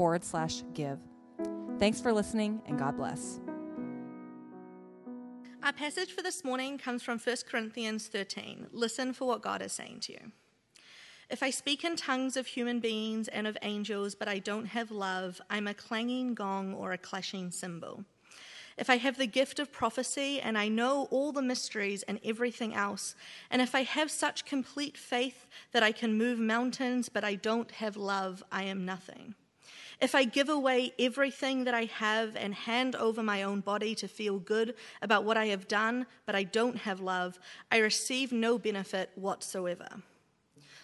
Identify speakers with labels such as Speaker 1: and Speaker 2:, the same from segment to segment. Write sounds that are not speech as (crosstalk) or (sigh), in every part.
Speaker 1: forward slash give. Thanks for listening, and God bless.
Speaker 2: Our passage for this morning comes from 1 Corinthians 13. Listen for what God is saying to you. If I speak in tongues of human beings and of angels, but I don't have love, I'm a clanging gong or a clashing cymbal. If I have the gift of prophecy and I know all the mysteries and everything else, and if I have such complete faith that I can move mountains, but I don't have love, I am nothing. If I give away everything that I have and hand over my own body to feel good about what I have done, but I don't have love, I receive no benefit whatsoever.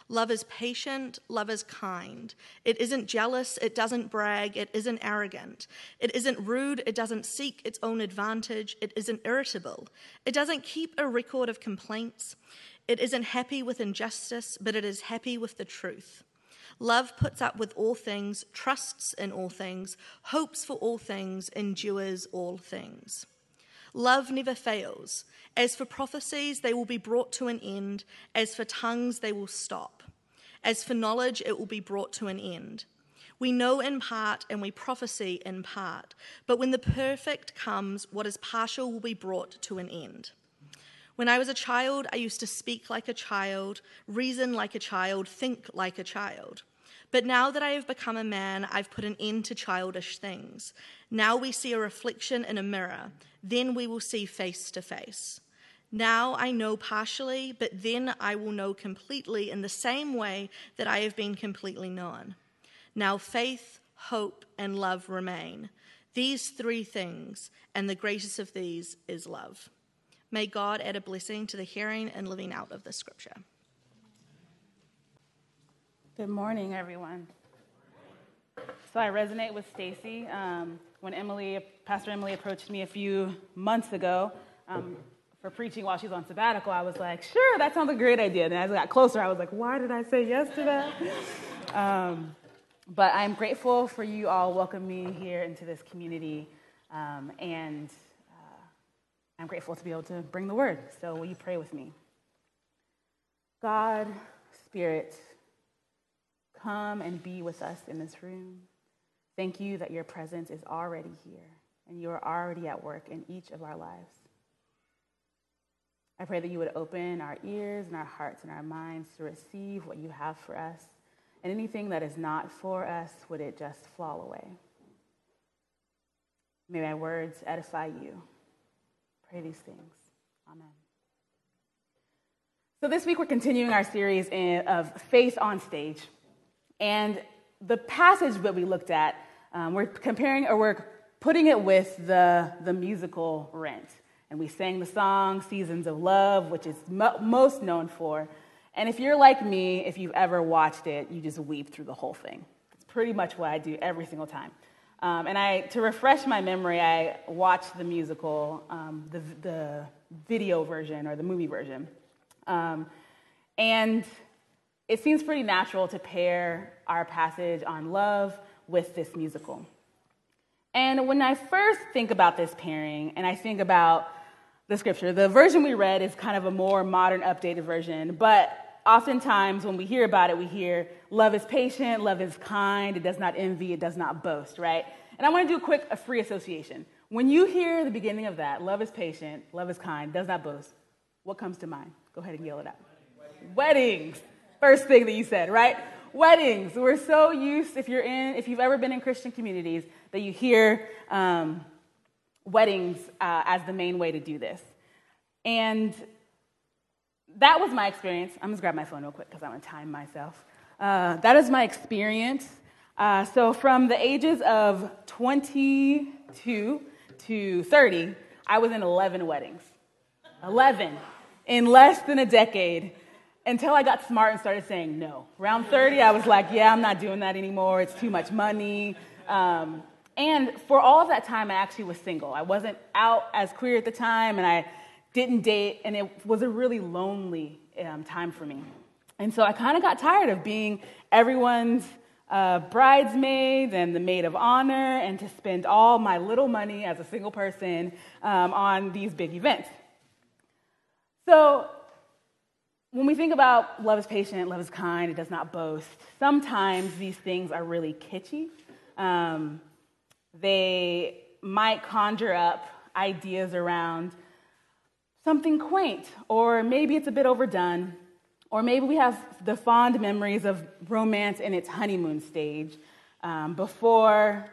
Speaker 2: Love is patient, love is kind. It isn't jealous, it doesn't brag, it isn't arrogant. It isn't rude, it doesn't seek its own advantage, it isn't irritable. It doesn't keep a record of complaints. It isn't happy with injustice, but it is happy with the truth. Love puts up with all things, trusts in all things, hopes for all things, endures all things. Love never fails. As for prophecies, they will be brought to an end. As for tongues, they will stop. As for knowledge, it will be brought to an end. We know in part and we prophesy in part. But when the perfect comes, what is partial will be brought to an end. When I was a child, I used to speak like a child, reason like a child, think like a child. But now that I have become a man, I've put an end to childish things. Now we see a reflection in a mirror, then we will see face to face. Now I know partially, but then I will know completely in the same way that I have been completely known. Now faith, hope, and love remain. These three things, and the greatest of these is love. May God add a blessing to the hearing and living out of the scripture.
Speaker 3: Good morning, everyone. So I resonate with Stacy. Um, when Emily, Pastor Emily, approached me a few months ago um, for preaching while she's on sabbatical, I was like, "Sure, that sounds a great idea." And as I got closer, I was like, "Why did I say yes to that?" um, but I'm grateful for you all welcoming me here into this community, um, and I'm grateful to be able to bring the word. So, will you pray with me? God, Spirit, come and be with us in this room. Thank you that your presence is already here and you are already at work in each of our lives. I pray that you would open our ears and our hearts and our minds to receive what you have for us. And anything that is not for us, would it just fall away? May my words edify you pray these things. Amen. So, this week we're continuing our series of Faith on Stage. And the passage that we looked at, um, we're comparing or we're putting it with the, the musical Rent. And we sang the song Seasons of Love, which is mo- most known for. And if you're like me, if you've ever watched it, you just weep through the whole thing. It's pretty much what I do every single time. Um, and I, to refresh my memory, I watched the musical, um, the, the video version or the movie version. Um, and it seems pretty natural to pair our passage on love with this musical. And when I first think about this pairing, and I think about the scripture, the version we read is kind of a more modern, updated version, but oftentimes when we hear about it, we hear love is patient, love is kind, it does not envy, it does not boast, right? And I want to do a quick, a free association. When you hear the beginning of that, love is patient, love is kind, does not boast, what comes to mind? Go ahead and yell it out. Weddings. First thing that you said, right? Weddings. We're so used, if you're in, if you've ever been in Christian communities, that you hear um, weddings uh, as the main way to do this. And that was my experience. I'm gonna grab my phone real quick because I want to time myself. Uh, that is my experience. Uh, so from the ages of 22 to 30, I was in 11 weddings. 11 in less than a decade. until I got smart and started saying no. Around 30, I was like, yeah, I'm not doing that anymore. It's too much money. Um, and for all of that time, I actually was single. I wasn't out as queer at the time, and I didn't date, and it was a really lonely um, time for me. And so I kind of got tired of being everyone's uh, bridesmaid and the maid of honor, and to spend all my little money as a single person um, on these big events. So when we think about love is patient, love is kind, it does not boast, sometimes these things are really kitschy. Um, they might conjure up ideas around something quaint, or maybe it's a bit overdone, or maybe we have the fond memories of romance in its honeymoon stage um, before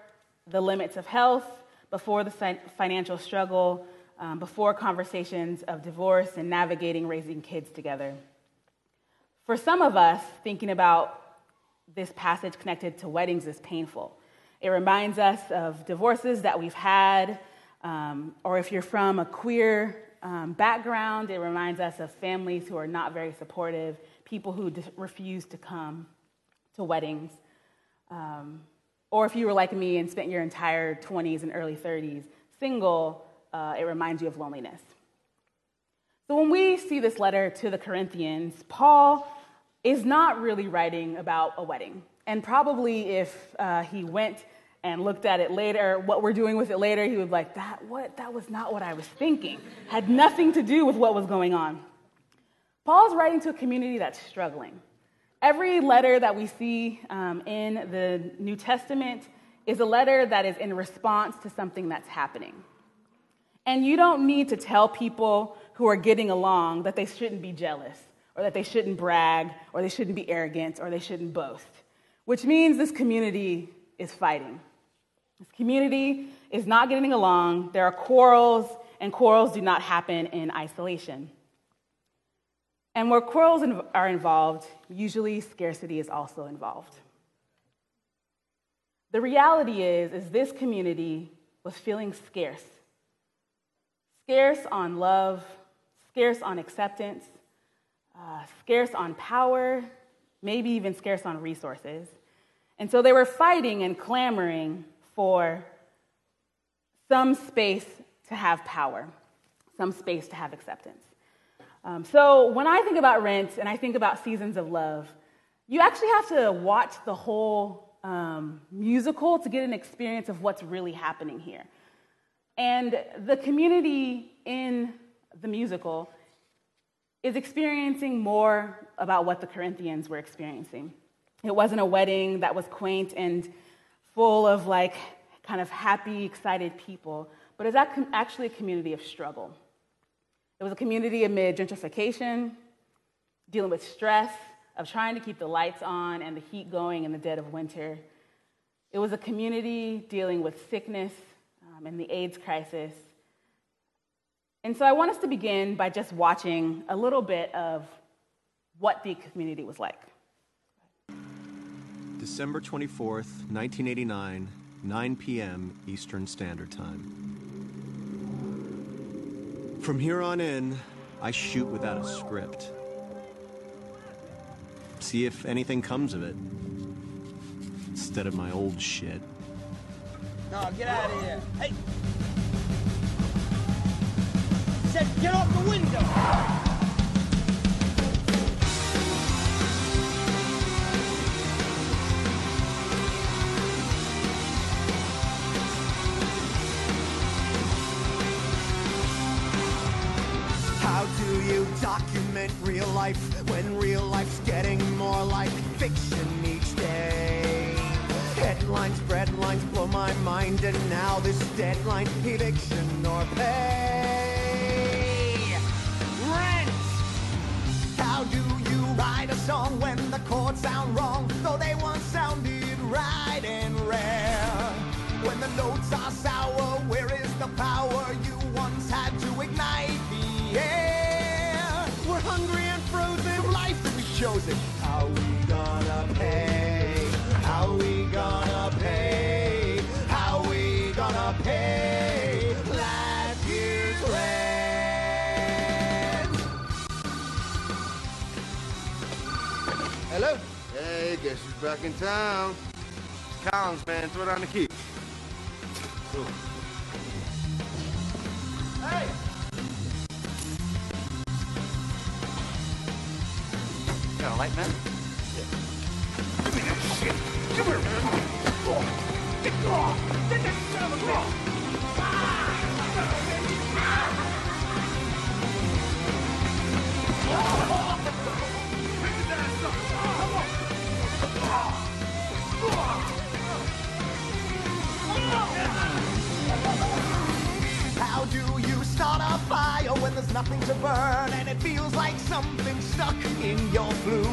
Speaker 3: the limits of health, before the financial struggle, um, before conversations of divorce and navigating raising kids together. For some of us, thinking about this passage connected to weddings is painful. It reminds us of divorces that we've had, um, or if you're from a queer um, background, it reminds us of families who are not very supportive, people who refuse to come to weddings. Um, or if you were like me and spent your entire 20s and early 30s single, uh, it reminds you of loneliness. So when we see this letter to the Corinthians, Paul is not really writing about a wedding. And probably if uh, he went and looked at it later, what we're doing with it later, he be like, that, what? that was not what I was thinking. Had nothing to do with what was going on. Paul's writing to a community that's struggling. Every letter that we see um, in the New Testament is a letter that is in response to something that's happening. And you don't need to tell people who are getting along that they shouldn't be jealous, or that they shouldn't brag, or they shouldn't be arrogant, or they shouldn't boast, which means this community is fighting. This community is not getting along. There are quarrels, and quarrels do not happen in isolation. And where quarrels are involved, usually scarcity is also involved. The reality is, is this community was feeling scarce scarce on love, scarce on acceptance, uh, scarce on power, maybe even scarce on resources. And so they were fighting and clamoring for some space to have power, some space to have acceptance. Um, so when I think about rent and I think about seasons of love, you actually have to watch the whole um, musical to get an experience of what's really happening here. And the community in the musical is experiencing more about what the Corinthians were experiencing. It wasn't a wedding that was quaint and full of like kind of happy, excited people, but it was actually a community of struggle. It was a community amid gentrification, dealing with stress, of trying to keep the lights on and the heat going in the dead of winter. It was a community dealing with sickness um, and the AIDS crisis. And so I want us to begin by just watching a little bit of what the community was like.
Speaker 4: December 24th, 1989, 9 p.m. Eastern Standard Time. From here on in, I shoot without a script. See if anything comes of it. Instead of my old shit.
Speaker 5: No, get out of here. Hey! Said get off the window!
Speaker 6: You document real life when real life's getting more like fiction each day? Headlines, breadlines blow my mind, and now this deadline, eviction or pay. Rent! How do you write a song when the chords sound wrong, though they once sounded right and rare? When the notes are sour, where is the power chosen. How we gonna pay? How we gonna pay? How we gonna pay? Last year's rent. Hello.
Speaker 7: Hey, guess who's back in town? Collins, man, throw down the key. Cool.
Speaker 8: Light, man?
Speaker 7: Give me that shit! Come here, man! Get off! Get that son of a bitch!
Speaker 6: How nothing to burn and it feels like something stuck in your flue?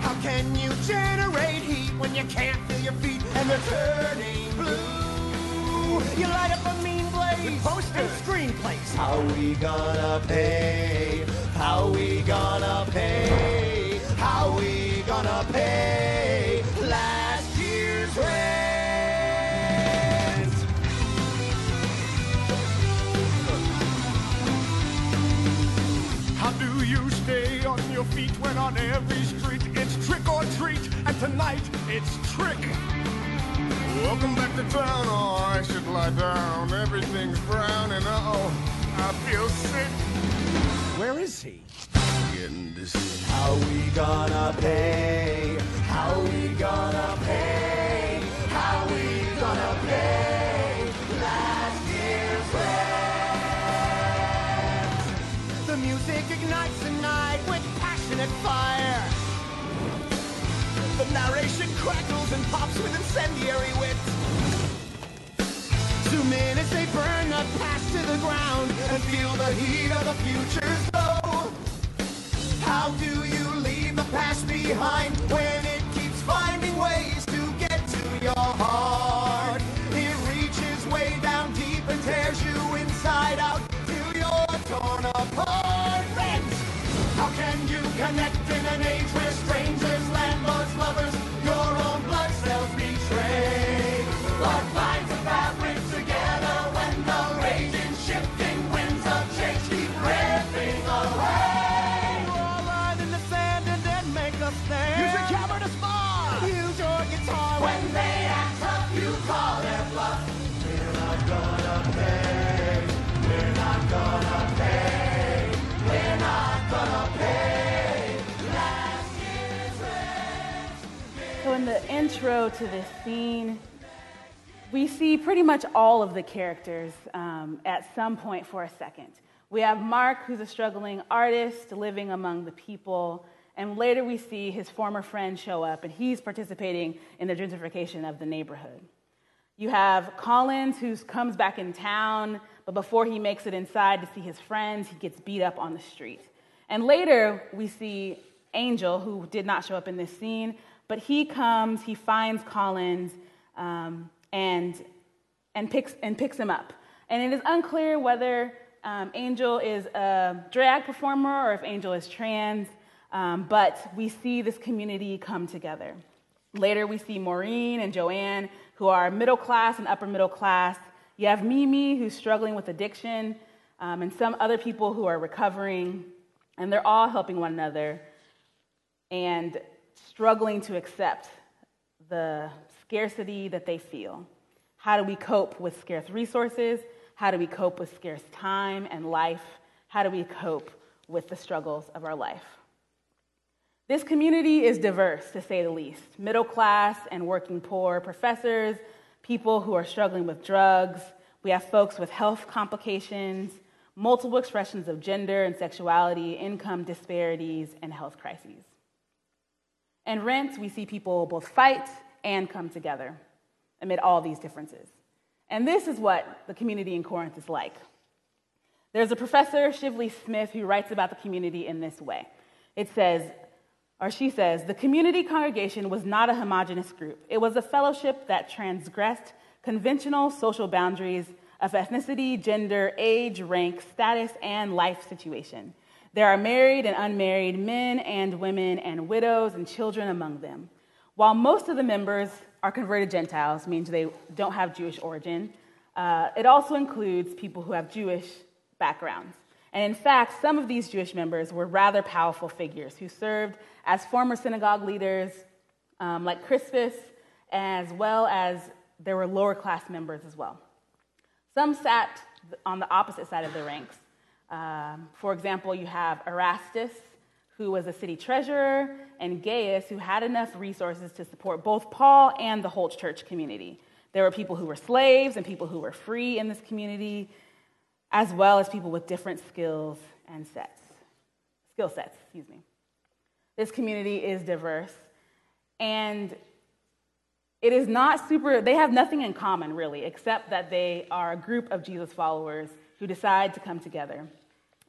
Speaker 6: How can you generate heat when you can't feel your feet and they're turning blue? You light up a mean blaze with screenplays. How we gonna pay? How we gonna pay? How we gonna pay last year's rent?
Speaker 7: Feet when on every street it's trick or treat? And tonight it's trick. Welcome back to town. Oh, I should lie down. Everything's brown and uh oh, I feel sick.
Speaker 6: Where is he?
Speaker 7: Getting dizzy.
Speaker 6: How we gonna pay? How we gonna pay? Crackles and pops with incendiary wit. Zoom in as they burn the past to the ground and feel the heat of the future's glow. How do you leave the past behind when
Speaker 3: the intro to this scene, we see pretty much all of the characters um, at some point for a second. We have Mark, who's a struggling artist living among the people, and later we see his former friend show up, and he's participating in the gentrification of the neighborhood. You have Collins, who comes back in town, but before he makes it inside to see his friends, he gets beat up on the street. And later, we see Angel, who did not show up in this scene, but he comes, he finds Collins, um, and, and, picks, and picks him up. And it is unclear whether um, Angel is a drag performer or if Angel is trans, um, but we see this community come together. Later, we see Maureen and Joanne, who are middle class and upper middle class. You have Mimi, who's struggling with addiction, um, and some other people who are recovering, and they're all helping one another and struggling to accept the scarcity that they feel. How do we cope with scarce resources? How do we cope with scarce time and life? How do we cope with the struggles of our life? This community is diverse, to say the least. Middle class and working poor professors, people who are struggling with drugs. We have folks with health complications, multiple expressions of gender and sexuality, income disparities, and health crises. In Rent, we see people both fight and come together amid all these differences. And this is what the community in Corinth is like. There's a professor, Shively Smith, who writes about the community in this way. It says, or she says, the community congregation was not a homogenous group. It was a fellowship that transgressed conventional social boundaries of ethnicity, gender, age, rank, status, and life situation. There are married and unmarried men and women and widows and children among them. While most of the members are converted Gentiles, means they don't have Jewish origin, uh, it also includes people who have Jewish backgrounds. And in fact, some of these Jewish members were rather powerful figures who served as former synagogue leaders, um, like Crispus, as well as there were lower class members as well. Some sat on the opposite side of the ranks. Um, for example, you have Erastus, who was a city treasurer, and Gaius, who had enough resources to support both Paul and the whole church community. There were people who were slaves and people who were free in this community, as well as people with different skills and sets. Skill sets, excuse me. This community is diverse, and it is not super, they have nothing in common really, except that they are a group of Jesus followers who decide to come together.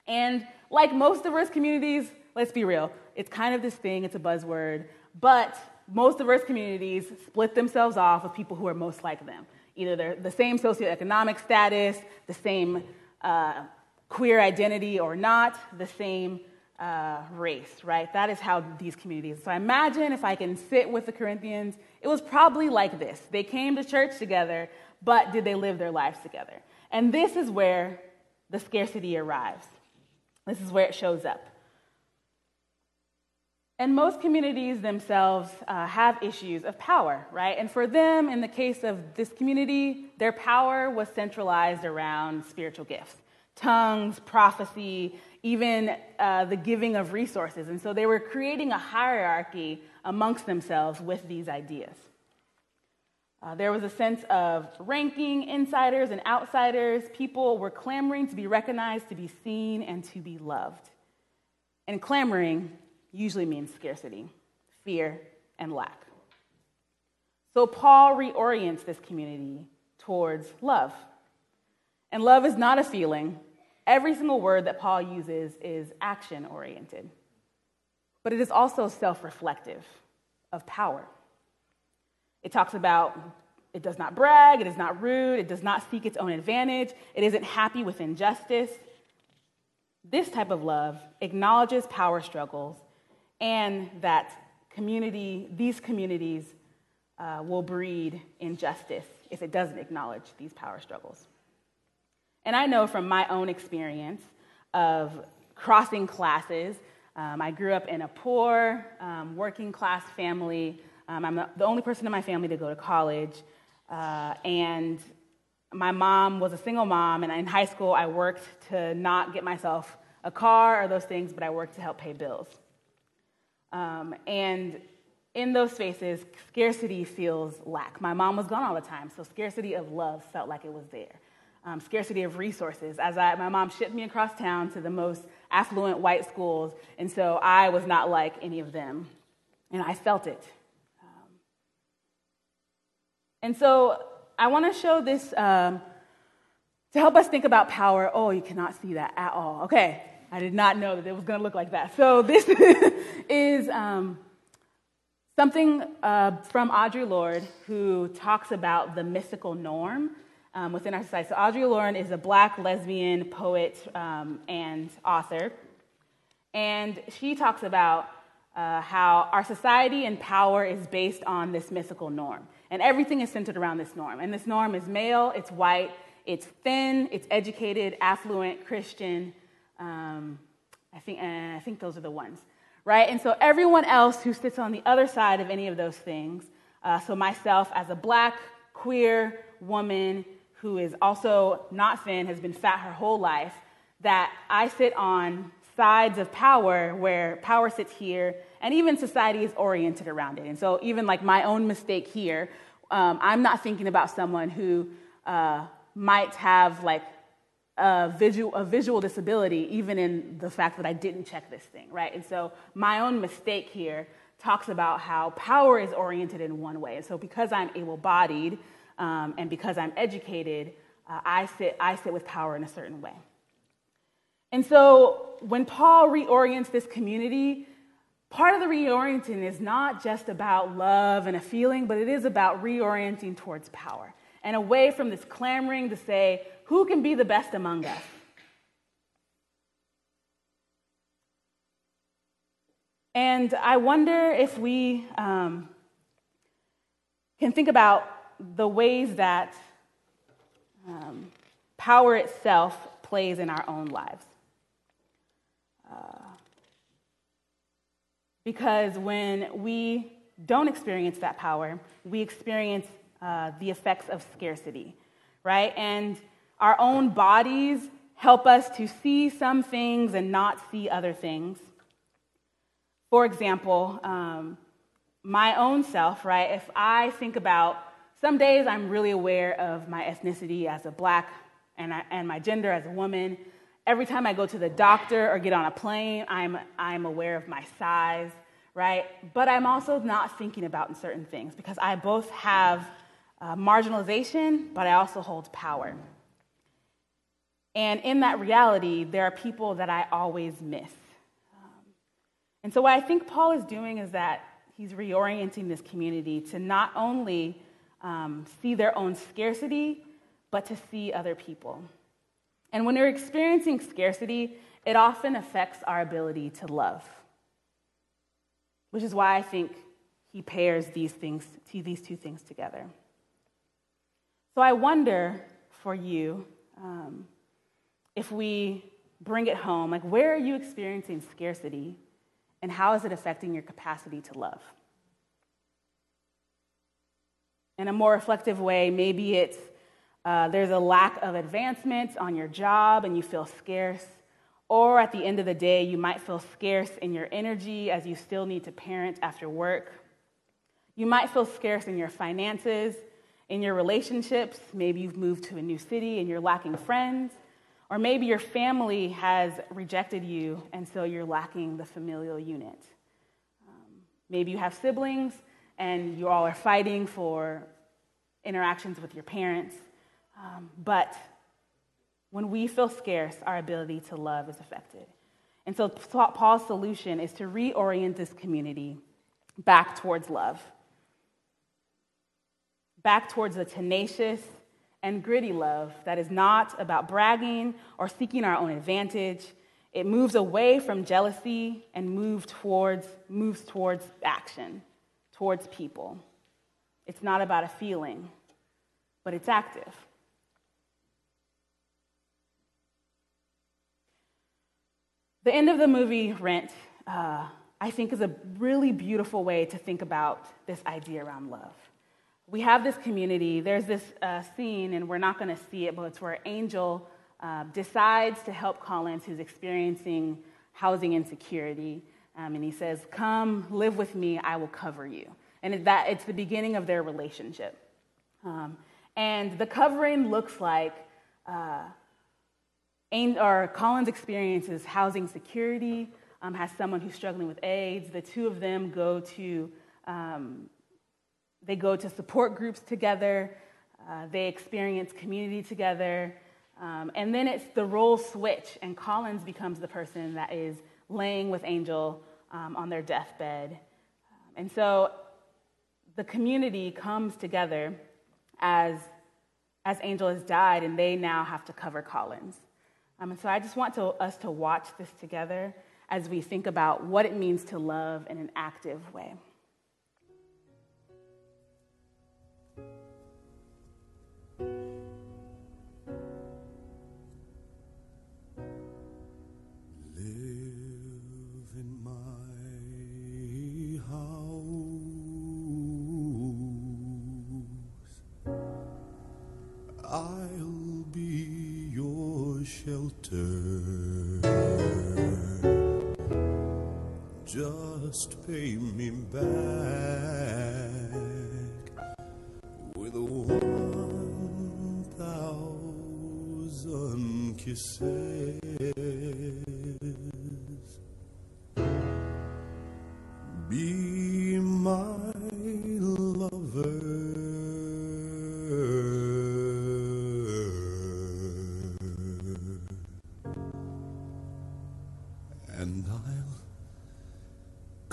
Speaker 3: And like most diverse communities, let's be real, it's kind of this thing, it's a buzzword, but most diverse communities split themselves off of people who are most like them. Either they're the same socioeconomic status, the same uh, queer identity, or not, the same uh, race, right? That is how these communities. So I imagine if I can sit with the Corinthians, it was probably like this. They came to church together, but did they live their lives together? And this is where the scarcity arrives. This is where it shows up. And most communities themselves uh, have issues of power, right? And for them, in the case of this community, their power was centralized around spiritual gifts tongues, prophecy, even uh, the giving of resources. And so they were creating a hierarchy amongst themselves with these ideas. Uh, there was a sense of ranking insiders and outsiders. People were clamoring to be recognized, to be seen, and to be loved. And clamoring usually means scarcity, fear, and lack. So Paul reorients this community towards love. And love is not a feeling. Every single word that Paul uses is action oriented. But it is also self reflective of power. It talks about it does not brag, it is not rude, it does not seek its own advantage, it isn't happy with injustice. This type of love acknowledges power struggles and that community, these communities uh, will breed injustice if it doesn't acknowledge these power struggles. And I know from my own experience of crossing classes, um, I grew up in a poor, um, working class family. Um, I'm the only person in my family to go to college. Uh, and my mom was a single mom, and in high school, I worked to not get myself a car or those things, but I worked to help pay bills. Um, and in those spaces, scarcity feels lack. My mom was gone all the time, so scarcity of love felt like it was there. Um, scarcity of resources. As I, my mom shipped me across town to the most affluent white schools, and so I was not like any of them, and I felt it. And so I want to show this um, to help us think about power. Oh, you cannot see that at all. Okay, I did not know that it was going to look like that. So (laughs) this is um, something uh, from Audre Lorde, who talks about the mystical norm um, within our society. So Audre Lorde is a black lesbian poet um, and author, and she talks about uh, how our society and power is based on this mythical norm, and everything is centered around this norm. And this norm is male, it's white, it's thin, it's educated, affluent, Christian. Um, I, think, uh, I think those are the ones, right? And so everyone else who sits on the other side of any of those things, uh, so myself as a black, queer woman who is also not thin, has been fat her whole life, that I sit on sides of power where power sits here, and even society is oriented around it. And so, even like my own mistake here, um, I'm not thinking about someone who uh, might have like a visual, a visual disability, even in the fact that I didn't check this thing, right? And so my own mistake here talks about how power is oriented in one way. And so because I'm able bodied um, and because I'm educated, uh, I, sit, I sit with power in a certain way. And so when Paul reorients this community, part of the reorienting is not just about love and a feeling, but it is about reorienting towards power and away from this clamoring to say, who can be the best among us? And I wonder if we um, can think about the ways that um, power itself plays in our own lives. Because when we don't experience that power, we experience uh, the effects of scarcity, right? And our own bodies help us to see some things and not see other things. For example, um, my own self, right? If I think about some days I'm really aware of my ethnicity as a black and, I, and my gender as a woman. Every time I go to the doctor or get on a plane, I'm, I'm aware of my size, right? But I'm also not thinking about certain things because I both have uh, marginalization, but I also hold power. And in that reality, there are people that I always miss. Um, and so, what I think Paul is doing is that he's reorienting this community to not only um, see their own scarcity, but to see other people. And when we're experiencing scarcity, it often affects our ability to love, which is why I think he pairs these things, these two things together. So I wonder for you, um, if we bring it home, like where are you experiencing scarcity, and how is it affecting your capacity to love? in a more reflective way, maybe it's uh, there's a lack of advancement on your job and you feel scarce. Or at the end of the day, you might feel scarce in your energy as you still need to parent after work. You might feel scarce in your finances, in your relationships. Maybe you've moved to a new city and you're lacking friends. Or maybe your family has rejected you and so you're lacking the familial unit. Um, maybe you have siblings and you all are fighting for interactions with your parents. Um, but when we feel scarce, our ability to love is affected. And so Paul's solution is to reorient this community back towards love, back towards a tenacious and gritty love that is not about bragging or seeking our own advantage. It moves away from jealousy and moves towards, moves towards action towards people. It's not about a feeling, but it's active. The end of the movie Rent, uh, I think, is a really beautiful way to think about this idea around love. We have this community, there's this uh, scene, and we're not going to see it, but it's where Angel uh, decides to help Collins, who's experiencing housing insecurity. Um, and he says, Come, live with me, I will cover you. And that, it's the beginning of their relationship. Um, and the covering looks like uh, or Collins experiences housing security, um, has someone who's struggling with AIDS. The two of them go to, um, they go to support groups together. Uh, they experience community together. Um, and then it's the role switch, and Collins becomes the person that is laying with Angel um, on their deathbed. Um, and so the community comes together as, as Angel has died, and they now have to cover Collins. Um, and so I just want to, us to watch this together as we think about what it means to love in an active way.
Speaker 7: Just pay me back with one thousand kisses.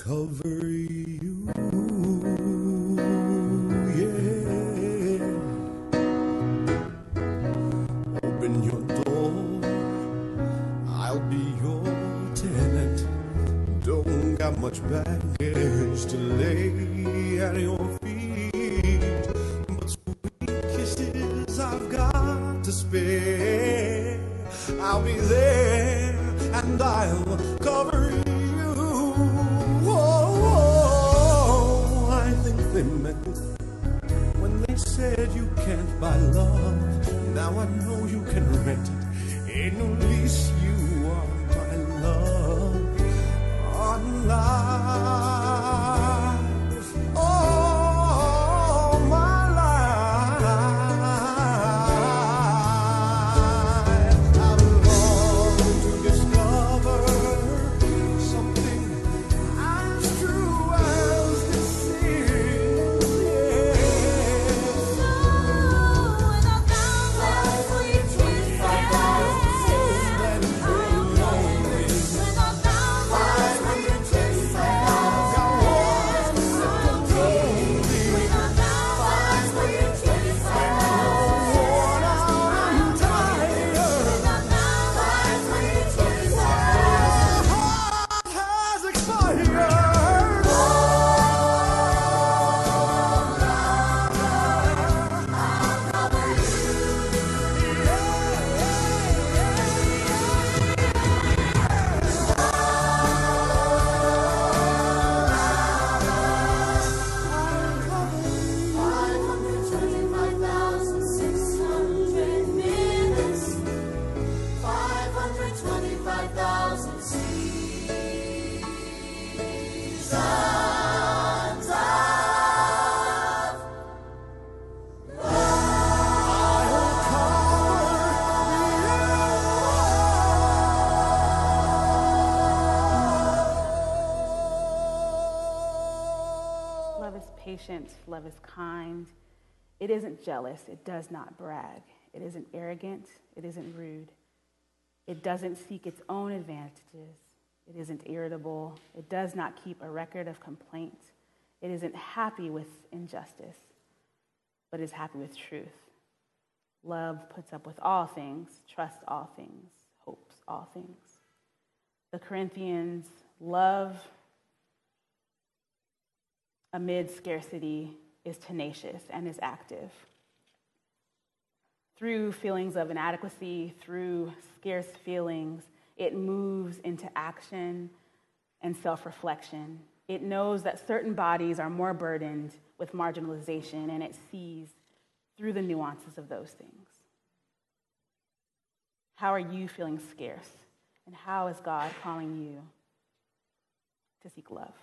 Speaker 7: Cover you. Yeah. Open your door, I'll be your tenant. Don't got much baggage to lay
Speaker 3: love is kind. It isn't jealous, it does not brag. It isn't arrogant, it isn't rude. It doesn't seek its own advantages. It isn't irritable. It does not keep a record of complaint. It isn't happy with injustice, but is happy with truth. Love puts up with all things, trusts all things, hopes all things. The Corinthians love amid scarcity is tenacious and is active. Through feelings of inadequacy, through scarce feelings, it moves into action and self reflection. It knows that certain bodies are more burdened with marginalization, and it sees through the nuances of those things. How are you feeling scarce? And how is God calling you to seek love?